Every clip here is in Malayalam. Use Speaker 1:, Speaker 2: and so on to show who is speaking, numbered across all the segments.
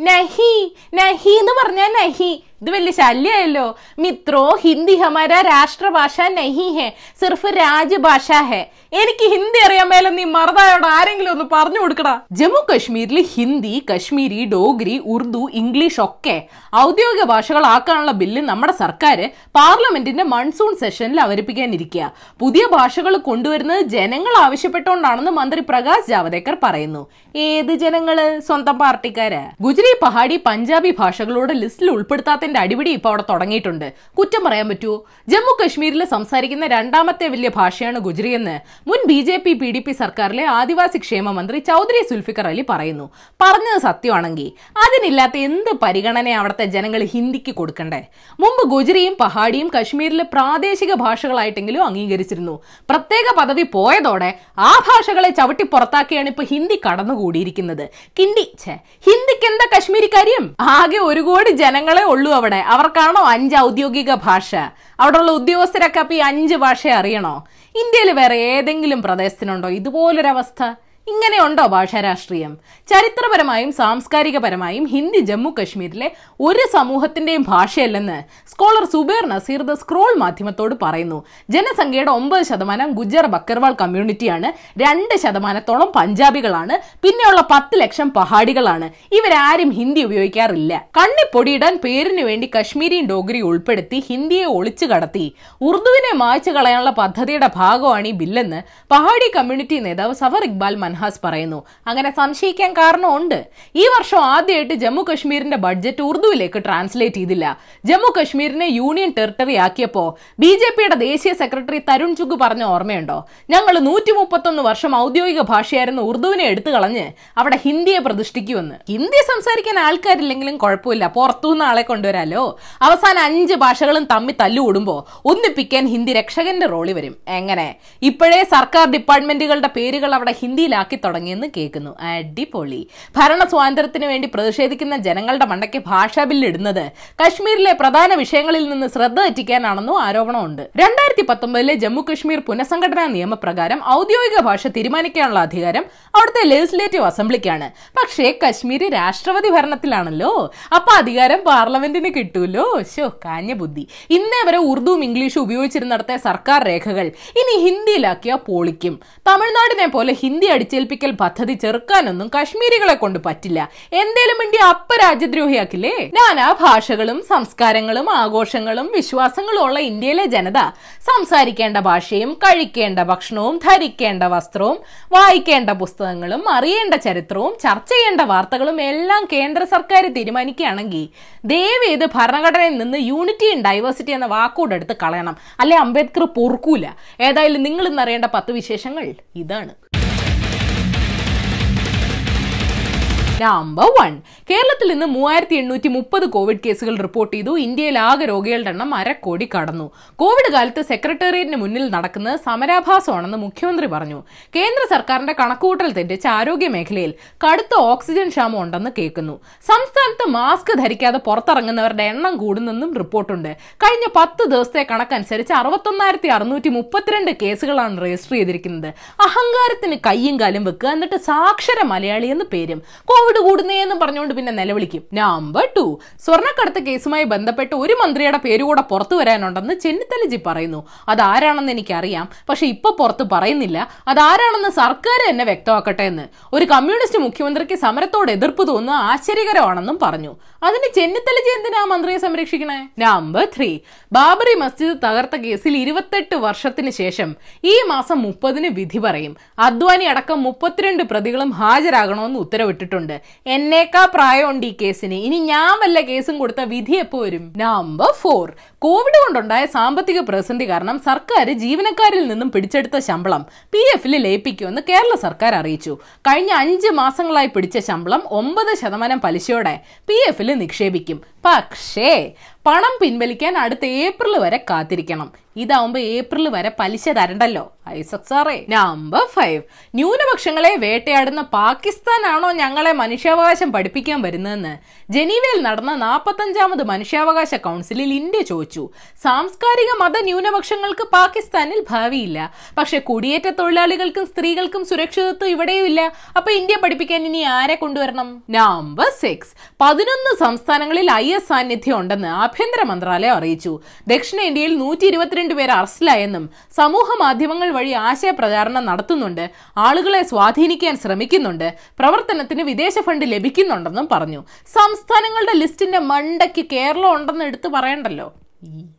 Speaker 1: നഹി നഹി എന്ന് പറഞ്ഞാൽ നഹി. ഇത് വലിയ ശല്യമല്ലോ മിത്രോ ഹിന്ദി ഹമാര രാഷ്ട്രഭാഷ നഹി ഹെ സിർഫ് രാജ്യഭാഷ ഹെ. എനിക്ക് ഹിന്ദി അറിയാൻ മേലെ നീ മറുതായോട് ആരെങ്കിലും ഒന്ന് പറഞ്ഞു കൊടുക്കടാ. ജമ്മു കശ്മീരിൽ ഹിന്ദി കശ്മീരി ഡോഗ്രി ഉറുദു ഇംഗ്ലീഷ് ഒക്കെ ഔദ്യോഗിക ഭാഷകളാക്കാനുള്ള ബില്ല് നമ്മുടെ സർക്കാർ പാർലമെന്റിന്റെ മൺസൂൺ സെഷനിൽ അവതരിപ്പിക്കാനിരിക്കുക പുതിയ ഭാഷകൾ കൊണ്ടുവരുന്നത് ജനങ്ങൾ ആവശ്യപ്പെട്ടുകൊണ്ടാണെന്ന് മന്ത്രി പ്രകാശ് ജാവദേക്കർ പറയുന്നു. ഏത് ജനങ്ങൾ? സ്വന്തം പാർട്ടിക്കാര്. ഗുജറി പഹാഡി പഞ്ചാബി ഭാഷകളോട് ലിസ്റ്റിൽ ഉൾപ്പെടുത്താത്തതിന്റെ അടിപിടി ഇപ്പൊ അവിടെ തുടങ്ങിയിട്ടുണ്ട്. കുറ്റം പറയാൻ പറ്റൂ? ജമ്മു കശ്മീരിൽ സംസാരിക്കുന്ന രണ്ടാമത്തെ വലിയ ഭാഷയാണ് ഗുജറി എന്ന് മുൻ B J P P D P സർക്കാരിലെ ആദിവാസി ക്ഷേമ മന്ത്രി ചൗധരി സുൽഫിക്കർ അലി പറയുന്നു. പറഞ്ഞത് സത്യമാണെങ്കിൽ അതിനില്ലാത്ത എന്ത് പരിഗണന അവിടുത്തെ ജനങ്ങൾ ഹിന്ദിക്ക് കൊടുക്കണ്ടേ? മുമ്പ് ഗുജറിയും പഹാഡിയും കശ്മീരിലെ പ്രാദേശിക ഭാഷകളായിട്ടെങ്കിലും അംഗീകരിച്ചിരുന്നു. പ്രത്യേക പദവി പോയതോടെ ആ ഭാഷകളെ ചവിട്ടി പുറത്താക്കിയാണ് ഇപ്പൊ ഹിന്ദി കടന്നുകൂടിയിരിക്കുന്നത്. കിണ്ടി ഛേ ഹിന്ദിക്ക് എന്താ കശ്മീരി കാര്യം ആകെ ഒരു കോടി ജനങ്ങളെ ഉള്ളൂ അവിടെ. അവർക്കാണോ അഞ്ച് ഔദ്യോഗിക ഭാഷ? അവിടെയുള്ള ഉദ്യോഗസ്ഥരൊക്കെ അപ്പൊ ഈ അഞ്ച് ഭാഷ അറിയണോ? ഇന്ത്യയിൽ വേറെ ഏതെങ്കിലും പ്രദേശത്തിനുണ്ടോ ഇതുപോലൊരവസ്ഥ? ഇങ്ങനെയുണ്ടോ ഭാഷാ രാഷ്ട്രീയം? ചരിത്രപരമായും സാംസ്കാരികപരമായും ഹിന്ദി ജമ്മു കശ്മീരിലെ ഒരു സമൂഹത്തിന്റെയും ഭാഷയല്ലെന്ന് scholar Zubair Nazir the Scroll മാധ്യമത്തോട് പറയുന്നു. ജനസംഖ്യയുടെ ഒമ്പത് ശതമാനം ഗുജർ ബക്കർവാൾ കമ്മ്യൂണിറ്റിയാണ് രണ്ട് ശതമാനത്തോളം പഞ്ചാബികളാണ് പിന്നെയുള്ള പത്ത് ലക്ഷം പഹാഡികളാണ്. ഇവരാരും ഹിന്ദി ഉപയോഗിക്കാറില്ല. കണ്ണിപ്പൊടിയിടാൻ പേരിന് വേണ്ടി കശ്മീരിയും ഡോഗ്രി ഉൾപ്പെടുത്തി ഹിന്ദിയെ ഒളിച്ചു കടത്തി. ഉറുദുവിനെ മായ്ച്ചു കളയാനുള്ള പദ്ധതിയുടെ ഭാഗമാണ് ഈ ബില്ലെന്ന് പഹാടി കമ്മ്യൂണിറ്റി നേതാവ് സഫർ ഇക്ബാൽ മൻഹാസ് പറയുന്നു. അങ്ങനെ സംശയിക്കാൻ കാരണമുണ്ട്. ഈ വർഷം ആദ്യമായിട്ട് ജമ്മു കശ്മീരിന്റെ ബഡ്ജറ്റ് ഉറുദുവിലേക്ക് ട്രാൻസ്ലേറ്റ് ചെയ്തില്ല. ജമ്മു കശ്മീരിനെ യൂണിയൻ ടെറിട്ടറി ആക്കിയപ്പോ ബി ജെ പിയുടെ ദേശീയ സെക്രട്ടറി തരുൺ ചുഗ് പറഞ്ഞ ഓർമ്മയുണ്ടോ? ഞങ്ങൾ നൂറ്റി മുപ്പത്തൊന്ന് വർഷം ഔദ്യോഗിക ഭാഷയായിരുന്ന ഉറുദുവിനെ എടുത്തു കളഞ്ഞ് അവിടെ ഹിന്ദിയെ പ്രതിഷ്ഠിക്കുമെന്ന്. ഹിന്ദി സംസാരിക്കാൻ ആൾക്കാരില്ലെങ്കിലും കുഴപ്പമില്ല. പുറത്തുനിന്ന് ആളെ കൊണ്ടുവരാലോ? അവസാന അഞ്ച് ഭാഷകളും തമ്മിൽ തല്ലുകൂടുമ്പോ ഒന്നിപ്പിക്കാൻ ഹിന്ദി രക്ഷകന്റെ റോളി വരും. എങ്ങനെ? ഇപ്പോഴേ സർക്കാർ ഡിപ്പാർട്ട്മെന്റുകളുടെ പേരുകൾ അവിടെ ഹിന്ദിയിലാക്കി തുടങ്ങിയെന്ന് കേൾക്കുന്നു. അടിപൊളി. ഭരണ സ്വാതന്ത്ര്യത്തിന് വേണ്ടി പ്രതിഷേധിക്കുന്ന ജനങ്ങളുടെ മണ്ടയ്ക്ക് ഭാഷാ ബില്ല് ഇടുന്നത് കശ്മീരിലെ പ്രധാന വിഷയങ്ങളിൽ നിന്ന് ശ്രദ്ധ തെറ്റിക്കാനാണെന്നും ആരോപണമുണ്ട്. രണ്ടായിരത്തി പത്തൊമ്പതിലെ ജമ്മു കശ്മീർ പുനഃസംഘടനാ നിയമപ്രകാരം ഔദ്യോഗിക ഭാഷ തീരുമാനിക്കാനുള്ള അധികാരം അവിടുത്തെ ലെജിസ്ലേറ്റീവ് അസംബ്ലിക്കാണ് പക്ഷേ കശ്മീർ രാഷ്ട്രപതി ഭരണത്തിലാണല്ലോ. അപ്പൊ അധികാരം പാർലമെന്റിന് കിട്ടൂലോ? ശോ കാഞ്ഞ ബുദ്ധി. ഇന്നേ വരെ ഉറുദുവും ഇംഗ്ലീഷും ഉപയോഗിച്ചിരുന്നിടത്തെ സർക്കാർ രേഖകൾ ഇനി ഹിന്ദിയിലാക്കിയ പോളിക്കും. തമിഴ്നാടിനെ പോലെ ഹിന്ദി അടിച്ചേൽപ്പിക്കൽ പദ്ധതി ചെറുക്കാനൊന്നും കശ്മീരികളെ കൊണ്ട് പറ്റില്ല. എന്തേലും വേണ്ടി അപ്പ രാജ്യദ്രോഹിയാക്കില്ലേ നാനാ ഭാഷകളും സംസ്കാരങ്ങളും ആഘോഷങ്ങളും വിശ്വാസങ്ങളും ഉള്ള ഇന്ത്യയിലെ ജനത സംസാരിക്കേണ്ട ഭാഷയും കഴിക്കേണ്ട ഭക്ഷണവും ധരിക്കേണ്ട വസ്ത്രവും വായിക്കേണ്ട പുസ്തകങ്ങളും അറിയേണ്ട ചരിത്രവും ചർച്ച ചെയ്യേണ്ട വാർത്തകളും എല്ലാം കേന്ദ്ര സർക്കാർ തീരുമാനിക്കുകയാണെങ്കിൽ ദയവേത് ഭരണഘടനയിൽ നിന്ന് യൂണിറ്റി ആൻഡ് ഡൈവേഴ്സിറ്റി എന്ന വാക്കോട് എടുത്ത് കളയണം. അല്ലെ അംബേദ്കർ പൊറുക്കൂല. ഏതായാലും നിങ്ങൾ ഇന്നറിയേണ്ട പത്ത് വിശേഷങ്ങൾ ഇതാണ്. നമ്പർ വൺ കേരളത്തിൽ നിന്ന് മൂവായിരത്തി എണ്ണൂറ്റി മുപ്പത് കോവിഡ് കേസുകൾ റിപ്പോർട്ട് ചെയ്തു. ഇന്ത്യയിൽ ആകെ രോഗികളുടെ എണ്ണം അരക്കോടി കടന്നു. കോവിഡ് കാലത്ത് സെക്രട്ടേറിയറ്റിന് മുന്നിൽ നടക്കുന്നത് സമരാഭാസമാണെന്ന് മുഖ്യമന്ത്രി പറഞ്ഞു. കേന്ദ്ര സർക്കാരിന്റെ കണക്കുകൂട്ടൽ തെറ്റിച്ച് ആരോഗ്യ മേഖലയിൽ കടുത്ത ഓക്സിജൻ ക്ഷാമം ഉണ്ടെന്ന് കേൾക്കുന്നു. സംസ്ഥാനത്ത് മാസ്ക് ധരിക്കാതെ പുറത്തിറങ്ങുന്നവരുടെ എണ്ണം കൂടുന്നെന്നും റിപ്പോർട്ടുണ്ട്. കഴിഞ്ഞ പത്ത് ദിവസത്തെ കണക്കനുസരിച്ച് അറുപത്തൊന്നായിരത്തി അറുന്നൂറ്റി മുപ്പത്തിരണ്ട് കേസുകളാണ് രജിസ്റ്റർ ചെയ്തിരിക്കുന്നത്. അഹങ്കാരത്തിന് കയ്യും കാലും വെക്കുക എന്നിട്ട് സാക്ഷര മലയാളി എന്ന് പേരും. കോവിഡ് കൂടുന്നേന്ന് പറഞ്ഞുകൊണ്ട് പിന്നെ നിലവിളിക്കും. നമ്പർ ടു സ്വർണക്കടത്ത് കേസുമായി ബന്ധപ്പെട്ട് ഒരു മന്ത്രിയുടെ പേര് കൂടെ പുറത്തു വരാനുണ്ടെന്ന് ചെന്നിത്തലജി പറയുന്നു. അതാരാണെന്ന് എനിക്കറിയാം. പക്ഷെ ഇപ്പൊ പുറത്ത് പറയുന്നില്ല. അതാരാണെന്ന് സർക്കാർ തന്നെ വ്യക്തമാക്കട്ടെ എന്ന്. ഒരു കമ്മ്യൂണിസ്റ്റ് മുഖ്യമന്ത്രിക്ക് സമരത്തോട് എതിർപ്പ് തോന്നുന്നത് ആശ്ചര്യകരമാണെന്നും പറഞ്ഞു. അതിന് ചെന്നിത്തലജി എന്തിനാ മന്ത്രിയെ സംരക്ഷിക്കണേ? നമ്പർ ത്രീ ബാബറി മസ്ജിദ് തകർത്ത കേസിൽ ഇരുപത്തെട്ട് വർഷത്തിന് ശേഷം ഈ മാസം മുപ്പതിന് വിധി പറയും. അദ്വാനി അടക്കം മുപ്പത്തിരണ്ട് പ്രതികളും ഹാജരാകണമെന്ന് ഉത്തരവിട്ടിട്ടുണ്ട്. എന്നേക്കാ പ്രായമുണ്ട് ഈ കേസിന്. ഇനി ഞാൻ വല്ല കേസും കൊടുത്ത വിധി എപ്പോ വരും? നമ്പർ ഫോർ കോവിഡ് കൊണ്ടുണ്ടായ സാമ്പത്തിക പ്രതിസന്ധി കാരണം സർക്കാർ ജീവനക്കാരിൽ നിന്നും പിടിച്ചെടുത്ത ശമ്പളം പി എഫിൽ ലയിപ്പിക്കുമെന്ന് കേരള സർക്കാർ അറിയിച്ചു. കഴിഞ്ഞ അഞ്ച് മാസങ്ങളായി പിടിച്ച ശമ്പളം ഒമ്പത് ശതമാനം പലിശയോടെ പി എഫിൽ നിക്ഷേപിക്കും. പക്ഷേ പണം പിൻവലിക്കാൻ അടുത്ത ഏപ്രിൽ വരെ കാത്തിരിക്കണം. ഇതാവുമ്പോ ഏപ്രിൽ വരെ പലിശ തരണ്ടല്ലോ. ഐസക് സാറേ നമ്പർ ഫൈവ്. ന്യൂനപക്ഷങ്ങളെ വേട്ടയാടുന്ന പാകിസ്ഥാനാണോ ഞങ്ങളെ മനുഷ്യാവകാശം പഠിപ്പിക്കാൻ വരുന്നതെന്ന്? ജനീവയിൽ നടന്ന നാൽപ്പത്തഞ്ചാമത് മനുഷ്യാവകാശ കൗൺസിലിൽ ഇന്ത്യ ചോദിച്ചു. സാംസ്കാരിക മത ന്യൂനപക്ഷങ്ങൾക്ക് പാകിസ്ഥാനിൽ ഭാവിയില്ല. പക്ഷെ കുടിയേറ്റ തൊഴിലാളികൾക്കും സ്ത്രീകൾക്കും സുരക്ഷിതത്വം ഇവിടെയുമില്ല. അപ്പൊ ഇന്ത്യ പഠിപ്പിക്കാൻ ഇനി ആരെ കൊണ്ടുവരണം? നമ്പർ സിക്സ് പതിനൊന്ന് സംസ്ഥാനങ്ങളിൽ ഐ എസ് സാന്നിധ്യം ഉണ്ടെന്ന് ആഭ്യന്തര മന്ത്രാലയം അറിയിച്ചു. ദക്ഷിണേന്ത്യയിൽ നൂറ്റി ഇരുപത്തിരണ്ട് പേർ അറസ്റ്റിലായെന്നും സമൂഹ മാധ്യമങ്ങൾ വഴി ആശയ പ്രചാരണം നടത്തുന്നുണ്ട്. ആളുകളെ സ്വാധീനിക്കാൻ ശ്രമിക്കുന്നുണ്ട്. പ്രവർത്തനത്തിന് വിദേശ ഫണ്ട് ലഭിക്കുന്നുണ്ടെന്നും പറഞ്ഞു. സംസ്ഥാനങ്ങളുടെ ലിസ്റ്റിന്റെ മണ്ടയ്ക്ക് കേരളം ഉണ്ടെന്ന് എടുത്തു പറയണ്ടല്ലോ.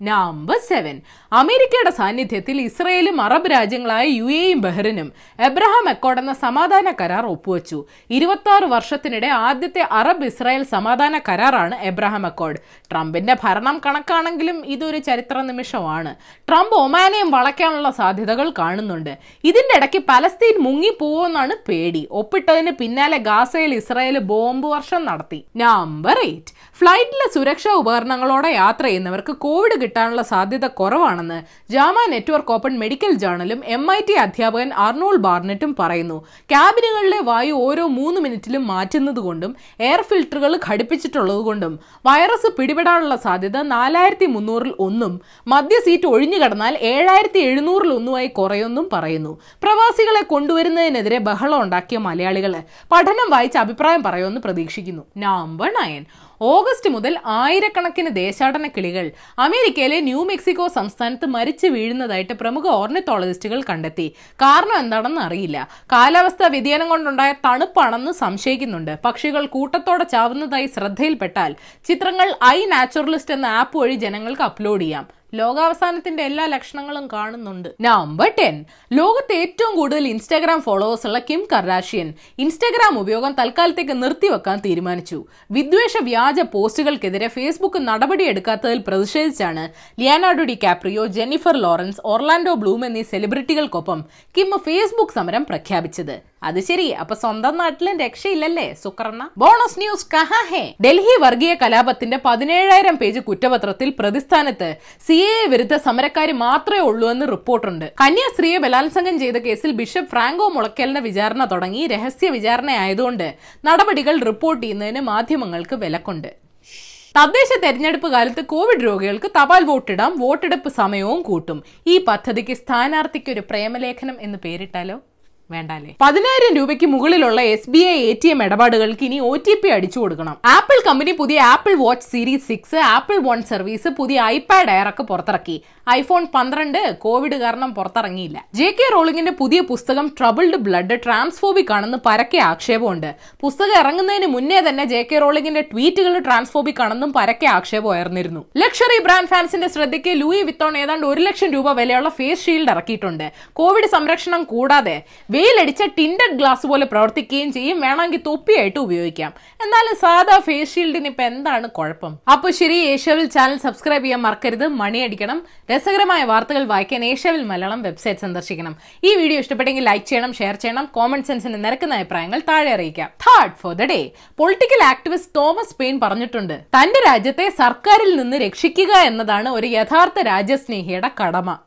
Speaker 1: നമ്പർ സെവൻ അമേരിക്കയുടെ സാന്നിധ്യത്തിൽ ഇസ്രയേലും അറബ് രാജ്യങ്ങളായ യു എയും ബഹ്റിനും എബ്രഹാം അക്കോർഡ് എന്ന സമാധാന കരാർ ഒപ്പുവച്ചു. ഇരുപത്തി വർഷത്തിനിടെ ആദ്യത്തെ അറബ് ഇസ്രായേൽ സമാധാന കരാറാണ് എബ്രഹാം അക്കോർഡ് ട്രംപിന്റെ ഭരണം കണക്കാണെങ്കിലും ഇതൊരു ചരിത്ര നിമിഷമാണ്. ട്രംപ് ഒമാനെയും വളയ്ക്കാനുള്ള സാധ്യതകൾ കാണുന്നുണ്ട്. ഇതിന്റെ ഇടയ്ക്ക് പലസ്തീൻ മുങ്ങിപ്പോവെന്നാണ് പേടി. ഒപ്പിട്ടതിന് പിന്നാലെ ഗാസയിൽ ഇസ്രായേൽ ബോംബ് വർഷം നടത്തി. നമ്പർ എയ്റ്റ് ഫ്ലൈറ്റിലെ സുരക്ഷാ ഉപകരണങ്ങളോടെ യാത്ര ചെയ്യുന്നവർക്ക് കോവിഡ് കിട്ടാനുള്ള സാധ്യത കുറവാണെന്ന് ജാമ നെറ്റ്വർക്ക് ഓപ്പൺ മെഡിക്കൽ ജേണലും എം ഐ ടി അധ്യാപകൻ അർണോൾ ബാർനെറ്റും പറയുന്നു. ക്യാബിനുകളിലെ വായു ഓരോ മൂന്ന് മിനിറ്റിലും മാറ്റുന്നതുകൊണ്ടും എയർ ഫിൽട്ടറുകൾ ഘടിപ്പിച്ചിട്ടുള്ളതുകൊണ്ടും വൈറസ് പിടിപെടാനുള്ള സാധ്യത നാലായിരത്തി മുന്നൂറിൽ ഒന്നും മധ്യ സീറ്റ് ഒഴിഞ്ഞു കടന്നാൽ ഏഴായിരത്തി എഴുന്നൂറിൽ ഒന്നുമായി കുറയൊന്നും പറയുന്നു. പ്രവാസികളെ കൊണ്ടുവരുന്നതിനെതിരെ ബഹളം ഉണ്ടാക്കിയ മലയാളികൾ പഠനം വായിച്ച് അഭിപ്രായം പറയുമെന്ന് പ്രതീക്ഷിക്കുന്നു. നമ്പർ നയൻ ഓഗസ്റ്റ് മുതൽ ആയിരക്കണക്കിന് ദേശാടന കിളികൾ അമേരിക്കയിലെ ന്യൂ മെക്സിക്കോ സംസ്ഥാനത്ത് മരിച്ചു വീഴുന്നതായിട്ട് പ്രമുഖ ഓർണിത്തോളജിസ്റ്റുകൾ കണ്ടെത്തി. കാരണം എന്താണെന്ന് അറിയില്ല. കാലാവസ്ഥാ വ്യതിയാനം കൊണ്ടുണ്ടായ തണുപ്പാണെന്ന് സംശയിക്കുന്നുണ്ട്. പക്ഷികൾ കൂട്ടത്തോടെ ചാവുന്നതായി ശ്രദ്ധയിൽപ്പെട്ടാൽ ചിത്രങ്ങൾ ഐ നാച്ചുറലിസ്റ്റ് എന്ന ആപ്പ് വഴി ജനങ്ങൾക്ക് അപ്ലോഡ് ചെയ്യാം. ലോകാവസാനത്തിന്റെ എല്ലാ ലക്ഷണങ്ങളും കാണുന്നുണ്ട്. നമ്പർ ടെൻ ലോകത്ത് ഏറ്റവും കൂടുതൽ ഇൻസ്റ്റാഗ്രാം ഫോളോവേഴ്സ് ഉള്ള കിം കർദാഷിയൻ ഇൻസ്റ്റാഗ്രാം ഉപയോഗം തൽക്കാലത്തേക്ക് നിർത്തിവെക്കാൻ തീരുമാനിച്ചു. വിദ്വേഷ വ്യാജ പോസ്റ്റുകൾക്കെതിരെ ഫേസ്ബുക്ക് നടപടിയെടുക്കാത്തതിൽ പ്രതിഷേധിച്ചാണ് Leonardo DiCaprio Jennifer Lawrence Orlando Bloom എന്നീ സെലിബ്രിറ്റികൾക്കൊപ്പം കിം ഫേസ്ബുക്ക് സമരം പ്രഖ്യാപിച്ചത്. അത് ശരി അപ്പൊ സ്വന്തം നാട്ടിലും രക്ഷയില്ലല്ലേ സുക്കർണ? ബോണസ് ന്യൂസ് കഹാ ഹേ. ഡൽഹി വർഗീയ കലാപത്തിന്റെ പതിനേഴായിരം പേജ് കുറ്റപത്രത്തിൽ പ്രതിസ്ഥാനത്ത് സി എ വിരുദ്ധ സമരക്കാർ മാത്രമേ ഉള്ളൂ എന്ന് റിപ്പോർട്ടുണ്ട്. കന്യാസ്ത്രീയെ ബലാത്സംഗം ചെയ്ത കേസിൽ ബിഷപ്പ് ഫ്രാങ്കോ മുളക്കലിന്റെ വിചാരണ തുടങ്ങി. രഹസ്യ വിചാരണയായതുകൊണ്ട് നടപടികൾ റിപ്പോർട്ട് ചെയ്യുന്നതിന് മാധ്യമങ്ങൾക്ക് വിലക്കുണ്ട്. തദ്ദേശ തെരഞ്ഞെടുപ്പ് കാലത്ത് കോവിഡ് രോഗികൾക്ക് തപാൽ വോട്ടിടാം വോട്ടെടുപ്പ് സമയവും കൂട്ടും. ഈ പദ്ധതിക്ക് സ്ഥാനാർത്ഥിക്ക് ഒരു പ്രേമലേഖനം എന്ന് പേരിട്ടാലോ? വേണ്ടാലേ പതിനായിരം രൂപയ്ക്ക് മുകളിലുള്ള S B I A T M ഇടപാടുകൾക്ക് ഇനി ഒ ടി പി അടിച്ചു കൊടുക്കണം. ആപ്പിൾ കമ്പനി പുതിയ Apple watch series six Apple one service പുതിയ ഐപാഡ് എയറൊക്കെ പുറത്തിറക്കി. ഐഫോൺ പന്ത്രണ്ട് കോവിഡ് കാരണം പുറത്തിറങ്ങിയില്ല. ജെ കെ റോളിംഗിന്റെ പുതിയ പുസ്തകം ട്രബിൾഡ് ബ്ലഡ് ട്രാൻസ്ഫോബിക് ആണെന്ന് പരക്കെ ആക്ഷേപമുണ്ട്. പുസ്തകം ഇറങ്ങുന്നതിന് മുന്നേ തന്നെ ജെ കെ റോളിംഗിന്റെ ട്വീറ്റുകൾ ട്രാൻസ്ഫോബിക് ആണെന്നും പരക്കെ ആക്ഷേപം ഉയർന്നിരുന്നു. ലക്ഷറി ബ്രാൻഡ് ഫാൻസിന്റെ ശ്രദ്ധയ്ക്ക് ലൂയി വിത്തോൺ ഏതാണ്ട് ഒരു ലക്ഷം രൂപ വിലയുള്ള ഫേസ് ഷീൽഡ് ഇറക്കിയിട്ടുണ്ട്. കോവിഡ് സംരക്ഷണം കൂടാതെ വെയിലടിച്ച ടിൻഡഡ് ഗ്ലാസ് പോലെ പ്രവർത്തിക്കുകയും ചെയ്യും. വേണമെങ്കിൽ തൊപ്പിയായിട്ട് ഉപയോഗിക്കാം. എന്നാലും സാധാ ഫേസ് ഷീൽഡിന് ഇപ്പൊ എന്താണ് കുഴപ്പം? അപ്പോൾ ശരി ഏഷ്യാവിൽ ചാനൽ സബ്സ്ക്രൈബ് ചെയ്യാൻ മറക്കരുത്. മണിയടിക്കണം. രസകരമായ വാർത്തകൾ വായിക്കാൻ ഏഷ്യാവിൽ മലയാളം വെബ്സൈറ്റ് സന്ദർശിക്കണം. ഈ വീഡിയോ ഇഷ്ടപ്പെട്ടെങ്കിൽ ലൈക്ക് ചെയ്യണം ഷെയർ ചെയ്യണം കോമൺ സെൻസിന് നിരക്കുന്ന അഭിപ്രായങ്ങൾ താഴെ അറിയിക്കാം. Third for the day political activist Thomas Paine പറഞ്ഞിട്ടുണ്ട്. തന്റെ രാജ്യത്തെ സർക്കാരിൽ നിന്ന് രക്ഷിക്കുക എന്നതാണ് ഒരു യഥാർത്ഥ രാജ്യസ്നേഹിയുടെ കടമ.